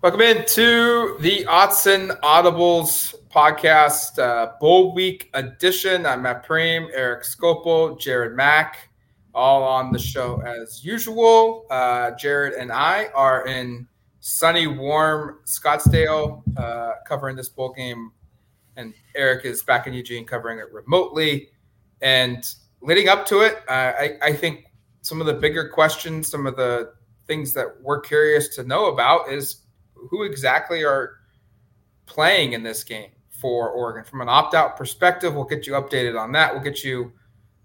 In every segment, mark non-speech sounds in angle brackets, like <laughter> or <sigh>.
Welcome in to the Autzen Audibles podcast, uh, Bowl Week edition. I'm Matt Prehm, Eric Scopo, Jared Mack, all on the show as usual. Uh, Jared and I are in sunny, warm Scottsdale uh, covering this bowl game, and Eric is back in Eugene covering it remotely. And leading up to it, uh, I, I think some of the bigger questions, some of the things that we're curious to know about is who exactly are playing in this game for Oregon. From an opt out perspective, we'll get you updated on that. We'll get you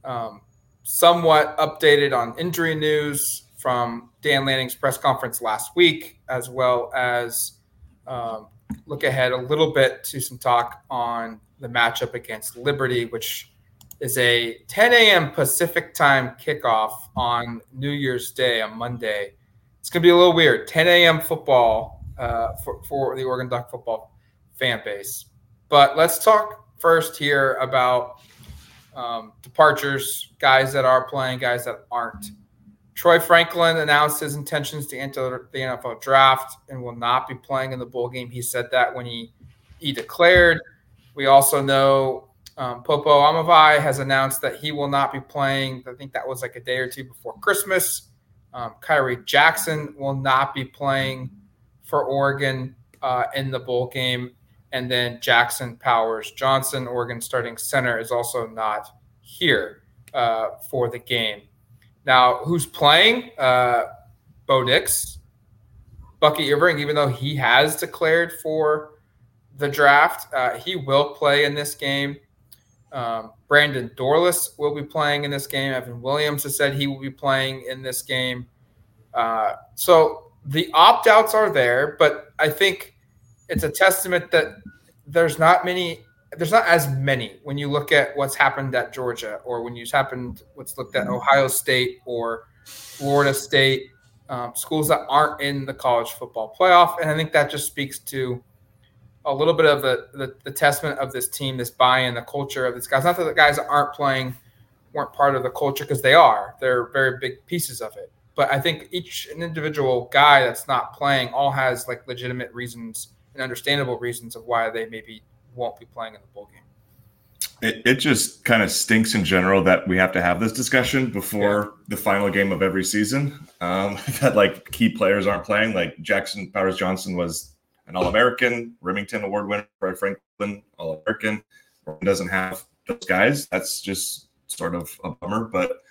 um, somewhat updated on injury news from Dan Lanning's press conference last week, as well as um, look ahead a little bit to some talk on the matchup against Liberty, which is a 10 a.m. Pacific time kickoff on New Year's Day, on Monday. It's going to be a little weird. 10 a.m. football uh, for, for the Oregon Duck football fan base. But let's talk first here about um, departures, guys that are playing, guys that aren't. Troy Franklin announced his intentions to enter the NFL draft and will not be playing in the bowl game. He said that when he he declared. We also know um, Popo Aumavae has announced that he will not be playing. I think that was like a day or two before Christmas. Um, Khyree Jackson will not be playing for Oregon uh, in the bowl game. And then Jackson Powers Johnson, Oregon starting center, is also not here uh, for the game. Now, who's playing? Uh, Bo Nix, Bucky Irving, even though he has declared for the draft, uh, he will play in this game. Um, Brandon Dorlus will be playing in this game. Evan Williams has said he will be playing in this game. Uh, so the opt outs are there, but I think it's a testament that there's not many there's not as many when you look at what's happened at Georgia or when you've happened what's looked at Ohio State or Florida State um, schools that aren't in the college football playoff, and I think that just speaks to a little bit of the the, the testament of this team, this buy-in, the culture of these guys. Not that the guys aren't playing weren't part of the culture because they are; they're very big pieces of it but I think each an individual guy that's not playing all has like legitimate reasons and understandable reasons of why they maybe won't be playing in the bowl game. It, it just kind of stinks in general that we have to have this discussion before yeah. the final game of every season. Um, <laughs> that like key players aren't playing. Like Jackson Powers Johnson was an All American, Remington Award winner, Troy Franklin All American. Doesn't have those guys. That's just sort of a bummer, but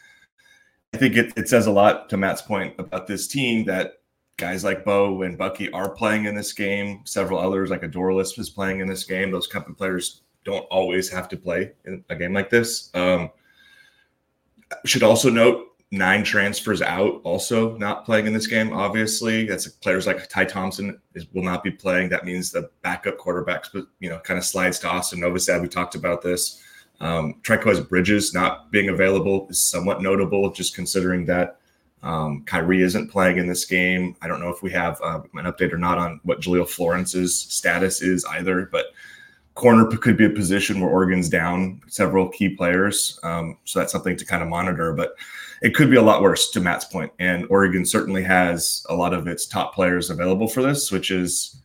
I think it, it says a lot to Matt's point about this team that guys like Bo and Bucky are playing in this game. Several others, like a Dorlus, is playing in this game. Those company players don't always have to play in a game like this. Um, should also note nine transfers out, also not playing in this game. Obviously, that's players like Ty Thompson is, will not be playing. That means the backup quarterbacks, but you know, kind of slides to Austin Novosad. We talked about this. Um, Bridges not being available is somewhat notable, just considering that um, Khyree isn't playing in this game. I don't know if we have uh, an update or not on what Jahlil Florence's status is either, but corner could be a position where Oregon's down several key players. Um, so that's something to kind of monitor, but it could be a lot worse to Matt's point. And Oregon certainly has a lot of its top players available for this, which is,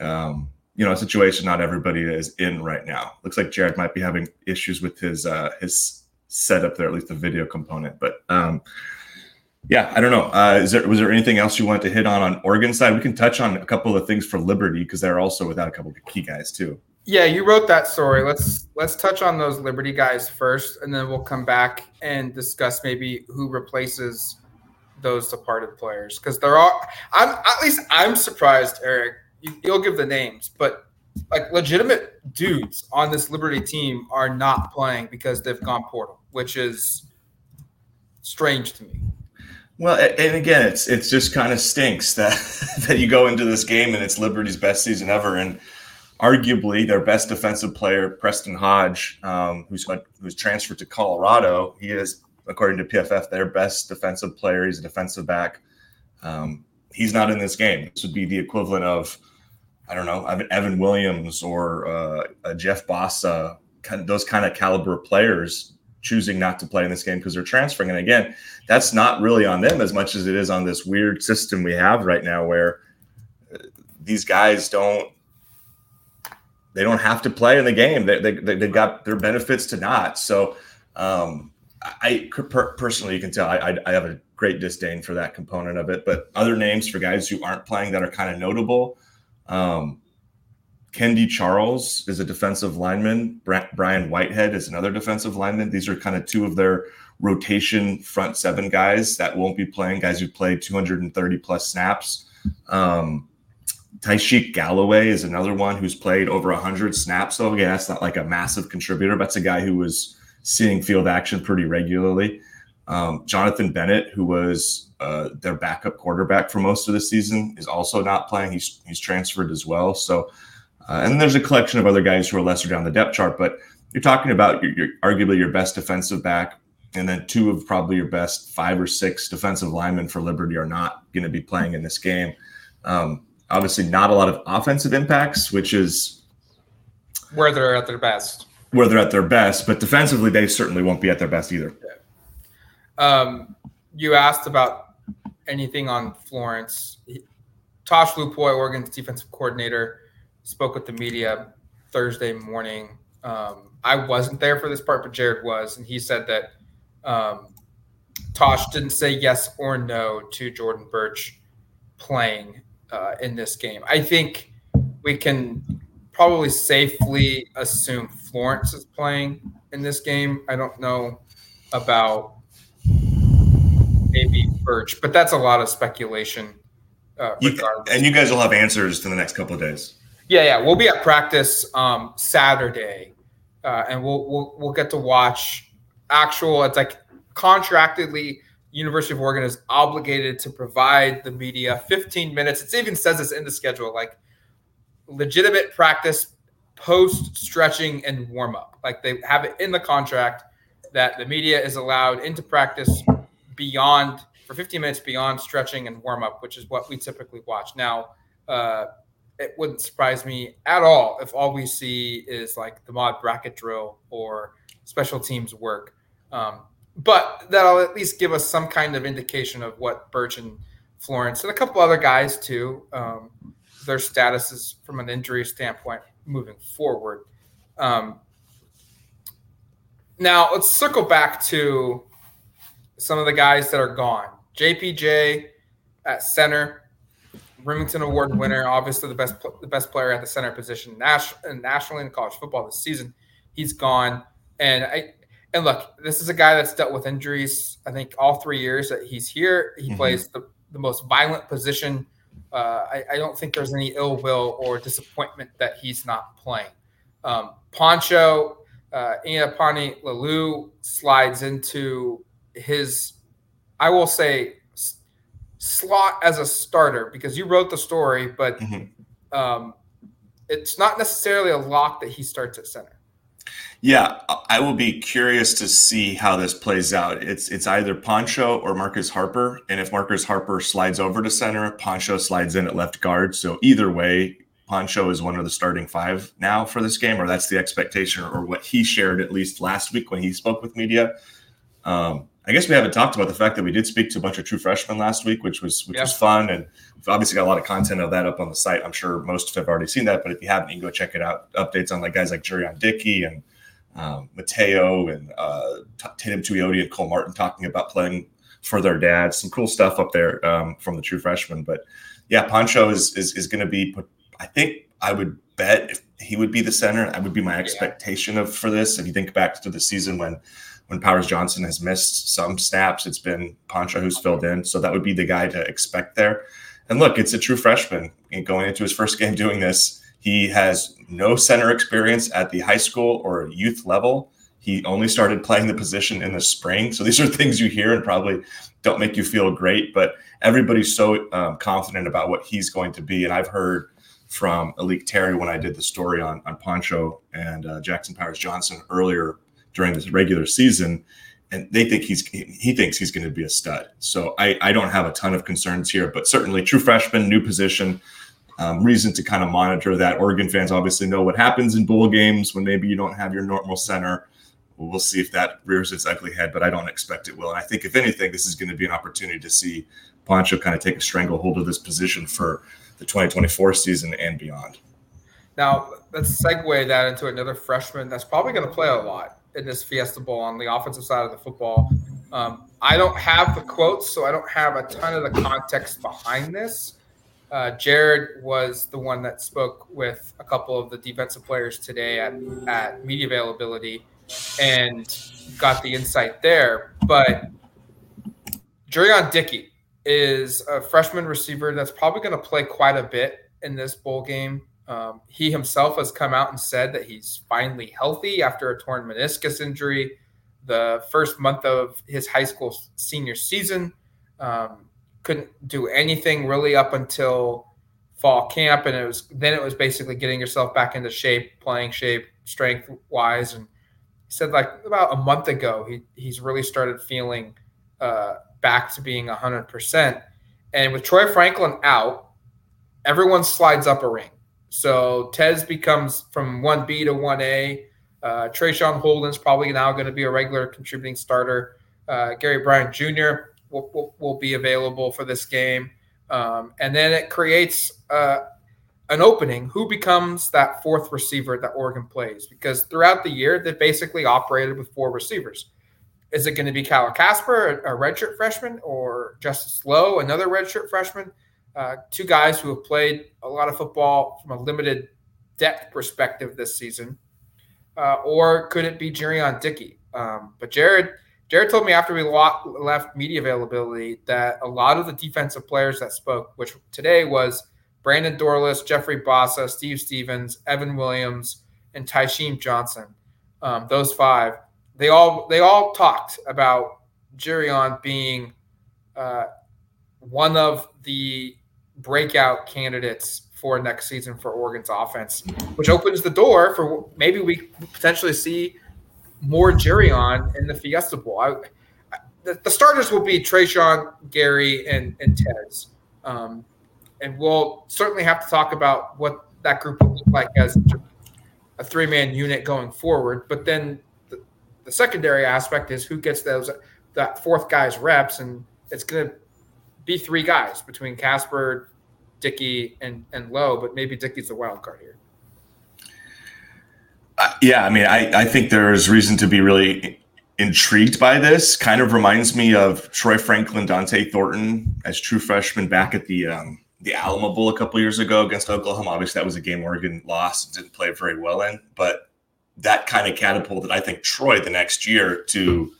um, you know a situation not everybody is in right now. Looks like Jared might be having issues with his uh, his setup there, at least the video component. But um, yeah, I don't know. Uh, is there was there anything else you wanted to hit on on Oregon side? We can touch on a couple of things for Liberty because they're also without a couple of key guys too. Yeah, you wrote that story. Let's let's touch on those Liberty guys first, and then we'll come back and discuss maybe who replaces those departed players because there are. I'm at least I'm surprised, Eric, you'll give the names, but like legitimate dudes on this Liberty team are not playing because they've gone portal, which is strange to me. Well, and again, it's it's just kind of stinks that <laughs> that you go into this game and it's Liberty's best season ever, and arguably their best defensive player, Preston Hodge, um, who's who's transferred to Colorado. He is, according to PFF, their best defensive player. He's a defensive back. Um, he's not in this game. This would be the equivalent of I don't know, Evan Williams or uh, Jeff Bassa, kind of those kind of caliber players choosing not to play in this game because they're transferring. And again, that's not really on them as much as it is on this weird system we have right now where uh, these guys don't they don't have to play in the game. They they they got their benefits to not. So um, I per- personally, you can tell I, I, have a great disdain for that component of it. But other names for guys who aren't playing that are kind of notable. Um, Kendi Charles is a defensive lineman. Brian Whitehead is another defensive lineman. These are kind of two of their rotation front seven guys that won't be playing, guys who played 230 plus snaps. Um, Taishik Galloway is another one who's played over 100 snaps. So, again, that's not like a massive contributor, but that's a guy who was seeing field action pretty regularly. Um, Jonathan Bennett, who was uh, their backup quarterback for most of the season, is also not playing. He's, he's transferred as well. So, uh, and there's a collection of other guys who are lesser down the depth chart, but you're talking about your, your, arguably your best defensive back, and then two of probably your best five or six defensive linemen for Liberty are not going to be playing in this game. Um, obviously, not a lot of offensive impacts, which is where they're at their best. Where they're at their best, but defensively, they certainly won't be at their best either. Um, you asked about anything on Florence. Tosh Lupoi, Oregon's defensive coordinator spoke with the media Thursday morning. Um, I wasn't there for this part, but Jared was, and he said that um, Tosh didn't say yes or no to Jordan Burch playing uh, in this game. I think we can probably safely assume Florence is playing in this game. I don't know about maybe Burch, but that's a lot of speculation. Uh, you, and you guys will have answers in the next couple of days. Yeah, yeah, we'll be at practice um, Saturday, uh, and we'll, we'll we'll get to watch actual. It's like contractedly, University of Oregon is obligated to provide the media 15 minutes. It even says this in the schedule, like legitimate practice, post stretching and warm up. Like they have it in the contract that the media is allowed into practice beyond for 15 minutes beyond stretching and warm up, which is what we typically watch. Now, uh, it wouldn't surprise me at all if all we see is like the mod bracket drill or special teams work. Um, but that'll at least give us some kind of indication of what Burch and Florence and a couple other guys too, um, their statuses from an injury standpoint moving forward. Um, now let's circle back to some of the guys that are gone. JPJ at center Remington Award winner, obviously the best the best player at the center position nationally in college football this season. He's gone, and I and look, this is a guy that's dealt with injuries. I think all three years that he's here, he mm-hmm. plays the, the most violent position. Uh, I, I, don't think there's any ill will or disappointment that he's not playing. Um, Poncho uh, Iapani Laloulu slides into his, I will say, slot as a starter because you wrote the story, but mm-hmm. um, it's not necessarily a lock that he starts at center. Yeah, I will be curious to see how this plays out. It's it's either Poncho or Marcus Harper, and if Marcus Harper slides over to center, Poncho slides in at left guard. So either way, Poncho is one of the starting five now for this game, or that's the expectation, or what he shared at least last week when he spoke with media. Um, I guess we haven't talked about the fact that we did speak to a bunch of true freshmen last week, which was which yeah. was fun, and we've obviously got a lot of content of that up on the site. I'm sure most have already seen that, but if you haven't, you can go check it out. Updates on like guys like Jurion Dickey and um, Matayo and uh, Tatum Tuioti and Cole Martin talking about playing for their dads. Some cool stuff up there um, from the true freshman. But yeah, Poncho is is, is going to be. I think I would bet if he would be the center. That would be my expectation of for this. If you think back to the season when when Powers Johnson has missed some snaps, it's been Poncho who's filled in. So that would be the guy to expect there. And look, it's a true freshman going into his first <laughs> game doing this. He has no center experience at the high school or youth level. He only started playing the position in the spring. So these are things you hear and probably don't make you feel great, but everybody's so um, confident about what he's going to be. And I've heard from A'lique Terry when I did the story on, on Poncho and uh, Jackson Powers Johnson earlier during this regular season and they think he's he thinks he's going to be a stud. So I, I don't have a ton of concerns here, but certainly true freshman, new position, um, reason to kind of monitor that. Oregon fans obviously know what happens in bowl games when maybe you don't have your normal center. We'll see if that rears its ugly head, but I don't expect it will. And I think if anything, this is going to be an opportunity to see Poncho kind of take a stranglehold of this position for the 2024 season and beyond. Now, let's segue that into another freshman that's probably going to play a lot in this Fiesta Bowl on the offensive side of the football. Um, I don't have the quotes, so I don't have a ton of the context behind this. Uh, Jared was the one that spoke with a couple of the defensive players today at, at media availability and got the insight there. But Jurion Dickey is a freshman receiver that's probably going to play quite a bit in this bowl game. Um, he himself has come out and said that he's finally healthy after a torn meniscus injury the first month of his high school senior season. Um, couldn't do anything really up until fall camp, and it was then it was basically getting yourself back into shape, playing shape, strength wise. And he said like about a month ago, he he's really started feeling uh, back to being hundred percent. And with Troy Franklin out, everyone slides up a ring. So Tez becomes from one B to one A. Uh, Traeshon Holden's probably now going to be a regular contributing starter. Uh, Gary Bryant Jr. Will, will, will, be available for this game. Um, and then it creates uh, an opening. Who becomes that fourth receiver that Oregon plays? Because throughout the year, they basically operated with four receivers. Is it going to be Kyle Kasper, a, redshirt freshman, or Justius Lowe, another redshirt freshman? Uh, two guys who have played a lot of football from a limited depth perspective this season uh, or could it be Jurion Dickey? Um, but Jared, Jared told me after we left media availability that a lot of the defensive players that spoke, which today was Brandon Dorlus, Jeffrey Bassa, Steve Stephens, Evan Williams, and Tysheem Johnson, um, those five, they all they all talked about Jurion being uh, one of the breakout candidates for next season for Oregon's offense, which opens the door for maybe we potentially see more Jurion in the Fiesta Bowl. I, the, the, starters will be Traeshon, Gary, and and Tez, um, and we'll certainly have to talk about what that group will look like as a three man unit going forward. But then the, the secondary aspect is who gets those that fourth guy's reps, and it's going to be three guys between Kasper, Dickey and and Lowe, but maybe Dickey's the wild card here. Yeah, I mean, I, I think there's reason to be really intrigued by this. Kind of reminds me of Troy Franklin, Dante Thornton as true freshman back at the um, the Alamo Bowl a couple years ago against Oklahoma. Obviously, that was a game Oregon lost, and didn't play very well in, but that kind of catapulted, I think, Troy the next year to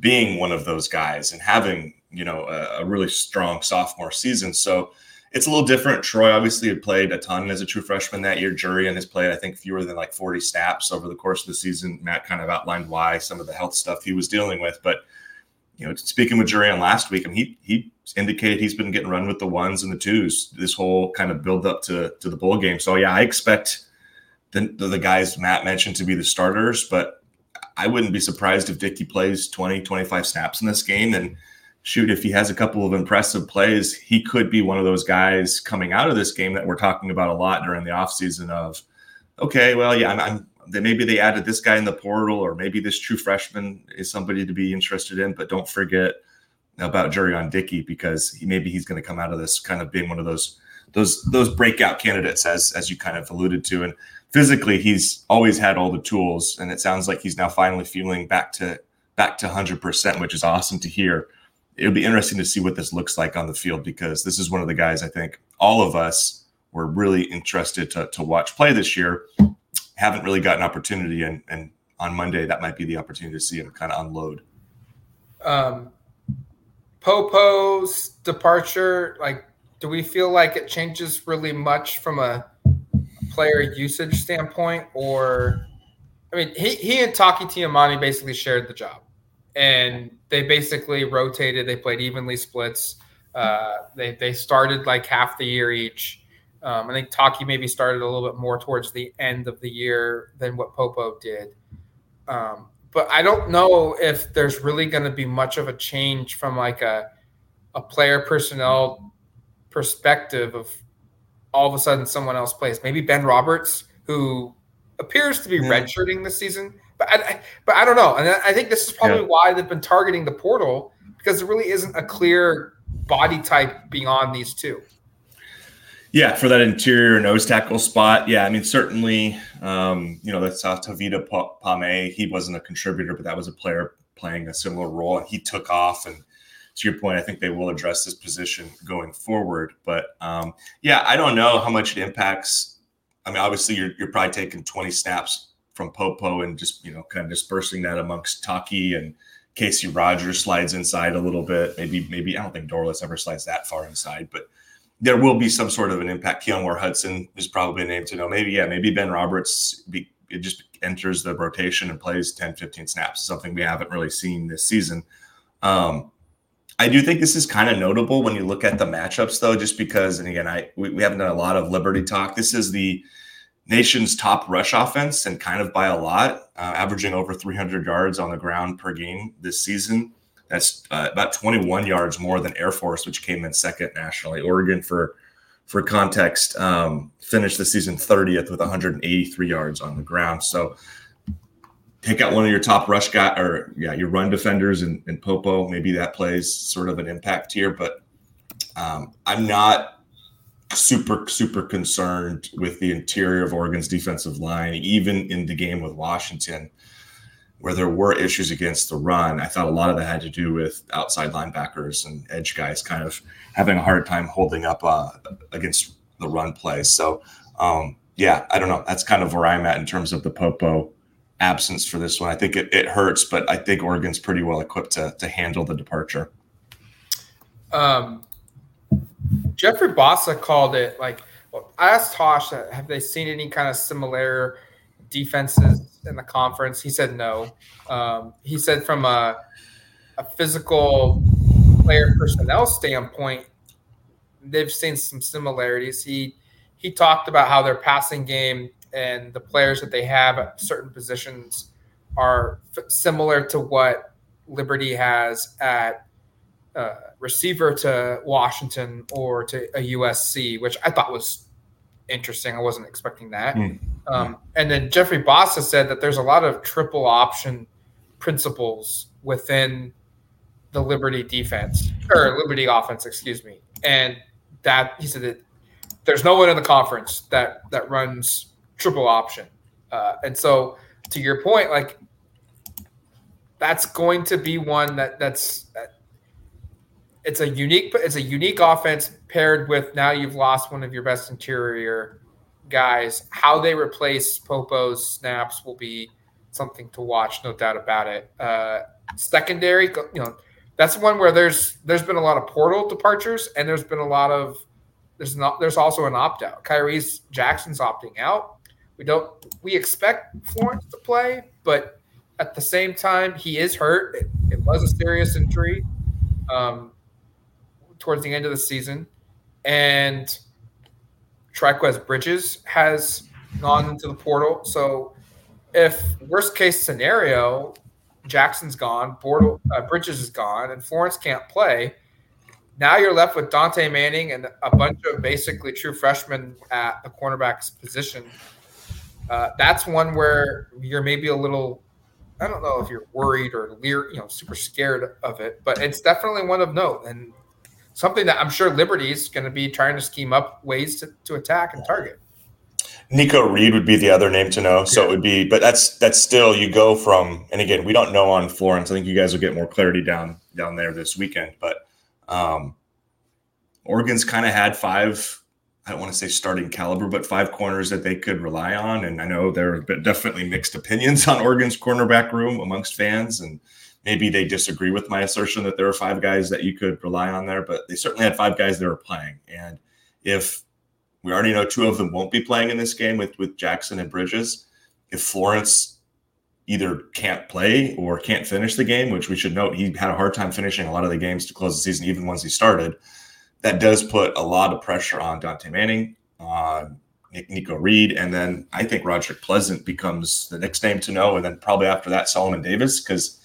being one of those guys and having you know a, a really strong sophomore season. So it's a little different. Troy obviously had played a ton as a true freshman that year. Jurion has played, I think, fewer than like 40 snaps over the course of the season. Matt kind of outlined why some of the health stuff he was dealing with. But, you know, speaking with Jurion last week, I mean, he, he indicated he's been getting run with the ones and the twos this whole kind of build up to, to the bowl game. So, yeah, I expect the, the guys Matt mentioned to be the starters, but I wouldn't be surprised if Dickey plays 20, 25 snaps in this game. And, shoot, if he has a couple of impressive plays, he could be one of those guys coming out of this game that we're talking about a lot during the offseason of, okay, well, yeah, I'm, I'm maybe they added this guy in the portal, or maybe this true freshman is somebody to be interested in, but don't forget about Jurion Dickey because he maybe he's going to come out of this kind of being one of those those those breakout candidates as as you kind of alluded to. And physically he's always had all the tools and it sounds like he's now finally feeling back to back to 100% which is awesome to hear it'll be interesting to see what this looks like on the field because this is one of the guys I think all of us were really interested to, to watch play this year. Haven't really got an opportunity, and, and on Monday that might be the opportunity to see him kind of unload. Um, Popo's departure, like, do we feel like it changes really much from a player usage standpoint, or I mean, he he and Taki Taimani basically shared the job and they basically rotated. They played evenly splits. Uh, they they started like half the year each. Um, I think Taki maybe started a little bit more towards the end of the year than what Popo did. Um, but I don't know if there's really going to be much of a change from like a a player personnel perspective of all of a sudden someone else plays. Maybe Ben Roberts, who appears to be yeah. redshirting this season, I, but I don't know, and I think this is probably yeah. why they've been targeting the portal because there really isn't a clear body type beyond these two. Yeah, for that interior nose tackle spot. Yeah, I mean, certainly, um, you know, that's uh, Tavita Pame. He wasn't a contributor, but that was a player playing a similar role, and he took off. And to your point, I think they will address this position going forward. But um, yeah, I don't know how much it impacts. I mean, obviously, you're, you're probably taking 20 snaps from Popo and just, you know, kind of dispersing that amongst Taki and Casey Rogers slides inside a little bit. Maybe, maybe I don't think Dorlus ever slides that far inside, but there will be some sort of an impact. Keon Moore Hudson is probably a name to know. Maybe, yeah, maybe Ben Roberts be, it just enters the rotation and plays 10, 15 snaps, something we haven't really seen this season. Um, I do think this is kind of notable when you look at the matchups, though, just because, and again, I we, we haven't done a lot of Liberty talk. This is the nation's top rush offense, and kind of by a lot, uh, averaging over 300 yards on the ground per game this season. That's uh, about 21 yards more than Air Force, which came in second nationally. Oregon, for for context, um, finished the season 30th with 183 yards on the ground. So take out one of your top rush guy or yeah, your run defenders and, and Popo. Maybe that plays sort of an impact here, but um, I'm not super super concerned with the interior of Oregon's defensive line, even in the game with Washington where there were issues against the run, I thought a lot of that had to do with outside linebackers and edge guys kind of having a hard time holding up uh, against the run play. So, um, yeah, I don't know. That's kind of where I'm at in terms of the Popo absence for this one. I think it, it hurts, but I think Oregon's pretty well equipped to, to handle the departure. Um, Jeffrey Bassa called it like I asked Tosh, have they seen any kind of similar defenses in the conference? He said no. Um, he said from a, a physical player personnel standpoint, they've seen some similarities. He he talked about how their passing game and the players that they have at certain positions are f- similar to what Liberty has at uh, receiver to Washington or to a USC, which I thought was interesting. I wasn't expecting that. Mm. Um, and then Jeffrey Bassa said that there's a lot of triple option principles within the Liberty defense or Liberty offense, excuse me. And that he said that there's no one in the conference that that runs triple option. Uh, and so to your point, like that's going to be one that that's it's a unique it's a unique offense paired with now you've lost one of your best interior guys. How they replace Popo's snaps will be something to watch, no doubt about it. Uh, secondary, you know, that's one where there's there's been a lot of portal departures, and there's been a lot of there's not there's also an opt out. Khyree's Jackson's opting out. We don't we expect Florence to play, but at the same time, he is hurt. It, it was a serious injury um, towards the end of the season, and Trikweze Bridges has gone into the portal. So, if worst case scenario, Jackson's gone, uh, Bridges is gone, and Florence can't play, now you're left with Dontae Manning and a bunch of basically true freshmen at the cornerback's position. Uh, that's one where you're maybe a little, I don't know if you're worried or leer, you know, super scared of it, but it's definitely one of note. And something that I'm sure Liberty is going to be trying to scheme up ways to, to attack and target. Nikko Reed would be the other name to know. So yeah. it would be, but that's that's still you go from, and again, we don't know on Florence. I think you guys will get more clarity down down there this weekend. But um, Oregon's kind of had five. I don't want to say starting caliber, but five corners that they could rely on. And I know there are definitely mixed opinions on Oregon's cornerback room amongst fans, and maybe they disagree with my assertion that there are five guys that you could rely on there, but they certainly had five guys that were playing. And if we already know two of them won't be playing in this game with, with Jackson and Bridges, if Florence either can't play or can't finish the game, which we should note he had a hard time finishing a lot of the games to close the season, even once he started. That does put a lot of pressure on Dontae Manning, on Nikko Reed, and then I think Roger Pleasant becomes the next name to know, and then probably after that Solomon Davis, because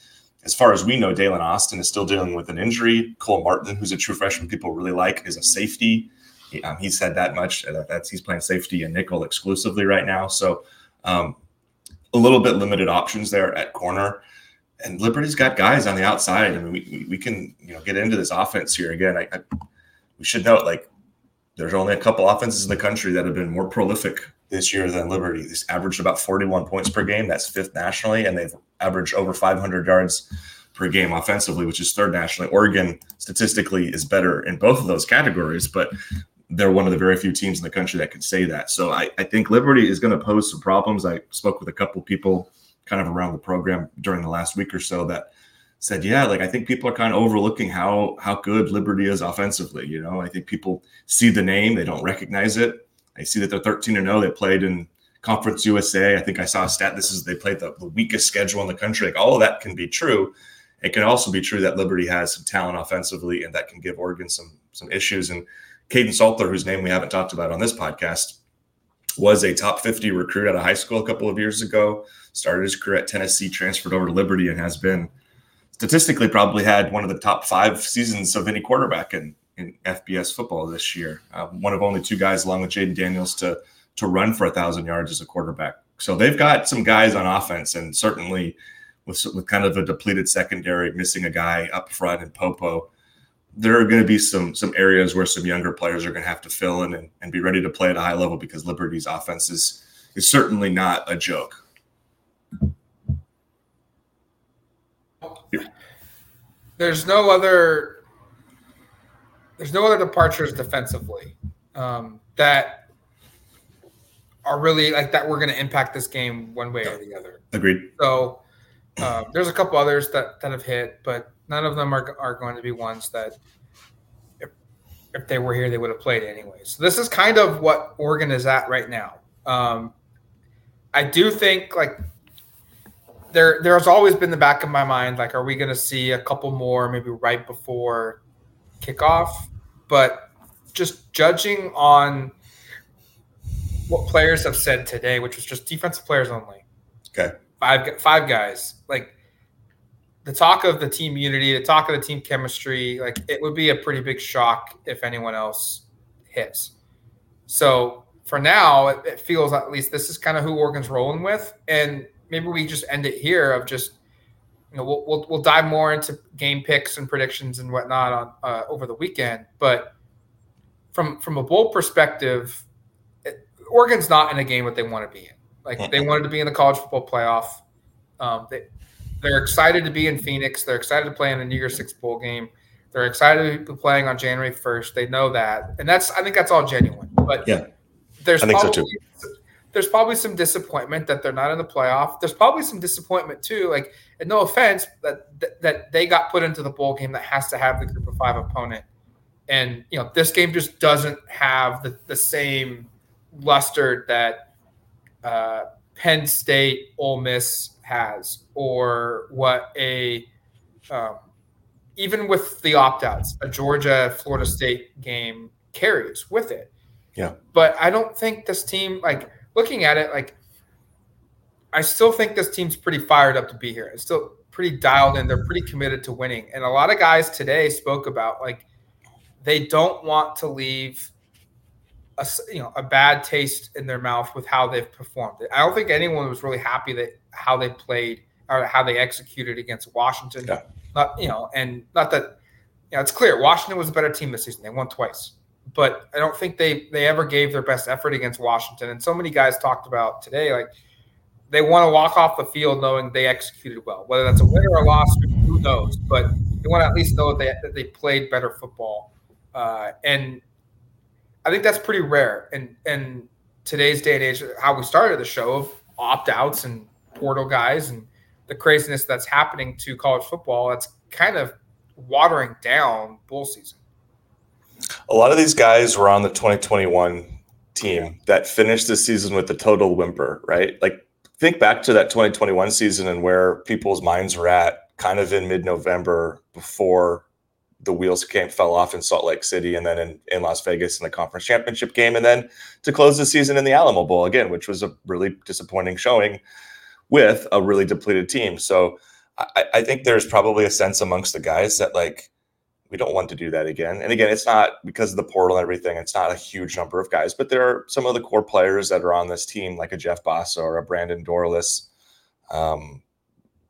as far as we know, Daylen Austin is still dealing with an injury. Cole Martin, who's a true freshman people really like, is a safety. He, um, he said that much. That that's he's playing safety and nickel exclusively right now. So um, a little bit limited options there at corner. and Liberty's got guys on the outside. I mean, we, we can you know get into this offense here again. I, I, we should note like there's only a couple offenses in the country that have been more prolific this year than Liberty. This averaged about 41 points per game. That's fifth nationally, and they've averaged over 500 yards per game offensively, which is third nationally. Oregon statistically is better in both of those categories, but they're one of the very few teams in the country that can say that. So I, I think Liberty is going to pose some problems. I spoke with a couple people kind of around the program during the last week or so that said, yeah, like I think people are kind of overlooking how how good Liberty is offensively. You know, I think people see the name, they don't recognize it. I see that they're 13 and 0. They played in Conference USA. I think I saw a stat. This is they played the, the weakest schedule in the country. Like all of that can be true. It can also be true that Liberty has some talent offensively, and that can give Oregon some some issues. And Kaidon Salter, whose name we haven't talked about on this podcast, was a top 50 recruit out of high school a couple of years ago. Started his career at Tennessee, transferred over to Liberty, and has been statistically probably had one of the top five seasons of any quarterback in, in FBS football this year. Uh, one of only two guys, along with Jayden Daniels, to to run for a thousand yards as a quarterback. So they've got some guys on offense, and certainly with, with kind of a depleted secondary, missing a guy up front and Popo there are going to be some some areas where some younger players are going to have to fill in and, and be ready to play at a high level because Liberty's offense is is certainly not a joke. There's no other there's no other departures defensively um, that are really like that we're going to impact this game one way or the other. Agreed. So uh, there's a couple others that that have hit, but none of them are, are going to be ones that if, if they were here they would have played anyway so this is kind of what oregon is at right now um, i do think like there there's always been the back of my mind like are we going to see a couple more maybe right before kickoff but just judging on what players have said today which was just defensive players only. Okay. Five five guys. Like the talk of the team unity, the talk of the team chemistry, like it would be a pretty big shock if anyone else hits. So for now, it, it feels at least this is kind of who Oregon's rolling with, and maybe we just end it here of just you know we'll we'll, we'll dive more into game picks and predictions and whatnot on uh, over the weekend, but from from a bowl perspective, it, Oregon's not in a game that they want to be in. Like they wanted to be in the college football playoff. Um, they, they're excited to be in Phoenix. They're excited to play in a New Year's Six bowl game. They're excited to be playing on January first. They know that, and that's I think that's all genuine. But yeah, there's I think probably, so too. There's probably some disappointment that they're not in the playoff. There's probably some disappointment too. Like, and no offense, that, that that they got put into the bowl game that has to have the group of five opponent, and you know this game just doesn't have the the same luster that uh, Penn State, Ole Miss, has or what a um, even with the opt-outs a georgia florida state game carries with it yeah but i don't think this team like looking at it like i still think this team's pretty fired up to be here it's still pretty dialed in they're pretty committed to winning and a lot of guys today spoke about like they don't want to leave a you know a bad taste in their mouth with how they've performed. I don't think anyone was really happy that how they played or how they executed against Washington. Yeah. Not you know, and not that you know, it's clear Washington was a better team this season. They won twice, but I don't think they they ever gave their best effort against Washington. And so many guys talked about today, like they want to walk off the field knowing they executed well. Whether that's a win or a loss, who knows? But they want to at least know that they, that they played better football. Uh, and I think that's pretty rare in in today's day and age. How we started the show of opt outs and portal guys and the craziness that's happening to college football. That's kind of watering down bowl season. A lot of these guys were on the 2021 team that finished the season with a total whimper, right? Like think back to that 2021 season and where people's minds were at kind of in mid-November before the wheels came fell off in Salt Lake City and then in, in Las Vegas in the conference championship game and then to close the season in the Alamo Bowl again, which was a really disappointing showing with a really depleted team. So I, I think there's probably a sense amongst the guys that like we don't want to do that again. And again, it's not because of the portal and everything. It's not a huge number of guys, but there are some of the core players that are on this team, like a Jeff Bassa or a Brandon Dorlus, um,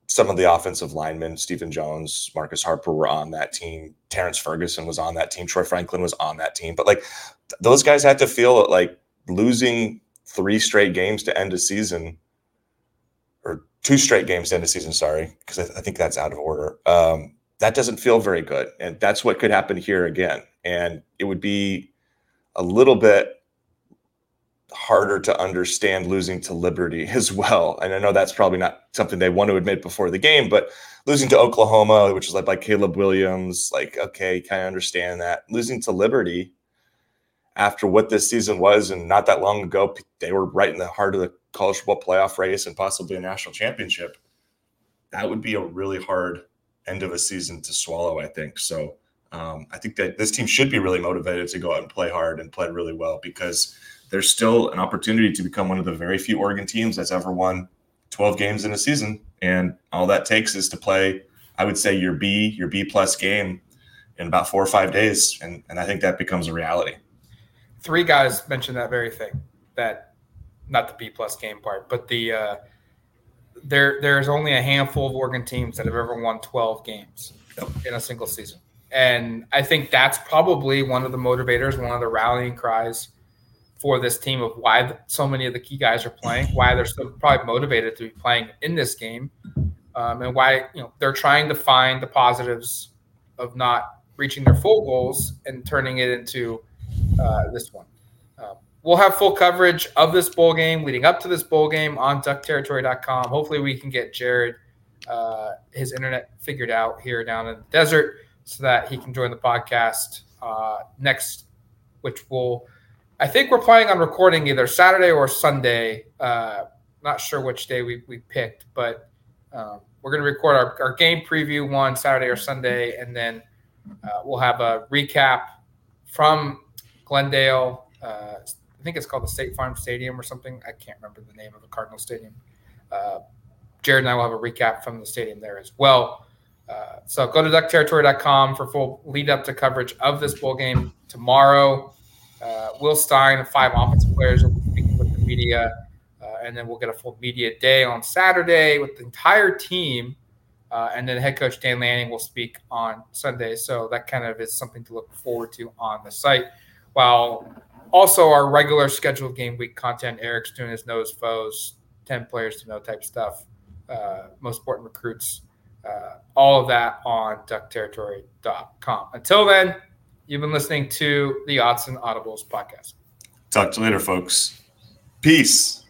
some of the offensive linemen, Stephen Jones, Marcus Harper were on that team. Terrance Ferguson was on that team. Troy Franklin was on that team. But like those guys had to feel like losing three straight games to end a season or two straight games to end a season, sorry, because I, I, think that's out of order. Um, that doesn't feel very good. And that's what could happen here again. And it would be a little bit harder to understand losing to Liberty <laughs> as well. And I know that's probably not something they want to admit before the game, but losing to Oklahoma, which is led by Caleb Williams, like, okay, kind of understand that. Losing to Liberty after what this season was, and not that long ago, they were right in the heart of the college football playoff race and possibly a national championship. That would be a really hard end of a season to swallow, I think. So um, I think that this team should be really motivated to go out and play hard and play really well because there's still an opportunity to become one of the very few Oregon teams that's ever won 12 games in a season. And all that takes is to play, I would say, your B, your B plus game in about four or five days. And, and I think that becomes a reality. Three guys mentioned that very thing that not the B plus game part, but the, uh, there, there's only a handful of Oregon teams that have ever won 12 games yep. in a single season. And I think that's probably one of the motivators, one of the rallying cries for this team of why so many of the key guys are playing, why they're so probably motivated to be playing in this game, um, and why you know they're trying to find the positives of not reaching their full goals and turning it into uh, this one. We'll have full coverage of this bowl game leading up to this bowl game on duckterritory.com. Hopefully, we can get Jared uh, his internet figured out here down in the desert so that he can join the podcast uh, next, which will I think we're planning on recording either Saturday or Sunday. Uh, not sure which day we, we picked, but um, we're going to record our, our game preview one Saturday or Sunday, and then uh, we'll have a recap from Glendale. I think it's called the State Farm Stadium or something. I can't remember the name of the Cardinal Stadium. Uh, Jared and I will have a recap from the stadium there as well. Uh, so go to duckterritory.com for full lead up to coverage of this bowl game tomorrow. Uh, Will Stein, five offensive players, will be with the media, uh, and then we'll get a full media day on Saturday with the entire team. Uh, and then head coach Dan Lanning will speak on Sunday. So that kind of is something to look forward to on the site. While also our regular scheduled game week content, Eric's doing his nose foes, 10 players to know type stuff, uh, most important recruits, uh, all of that on duckterritory.com. Until then, You've been listening to the Autzen Audibles podcast. Talk to you later, folks. Peace.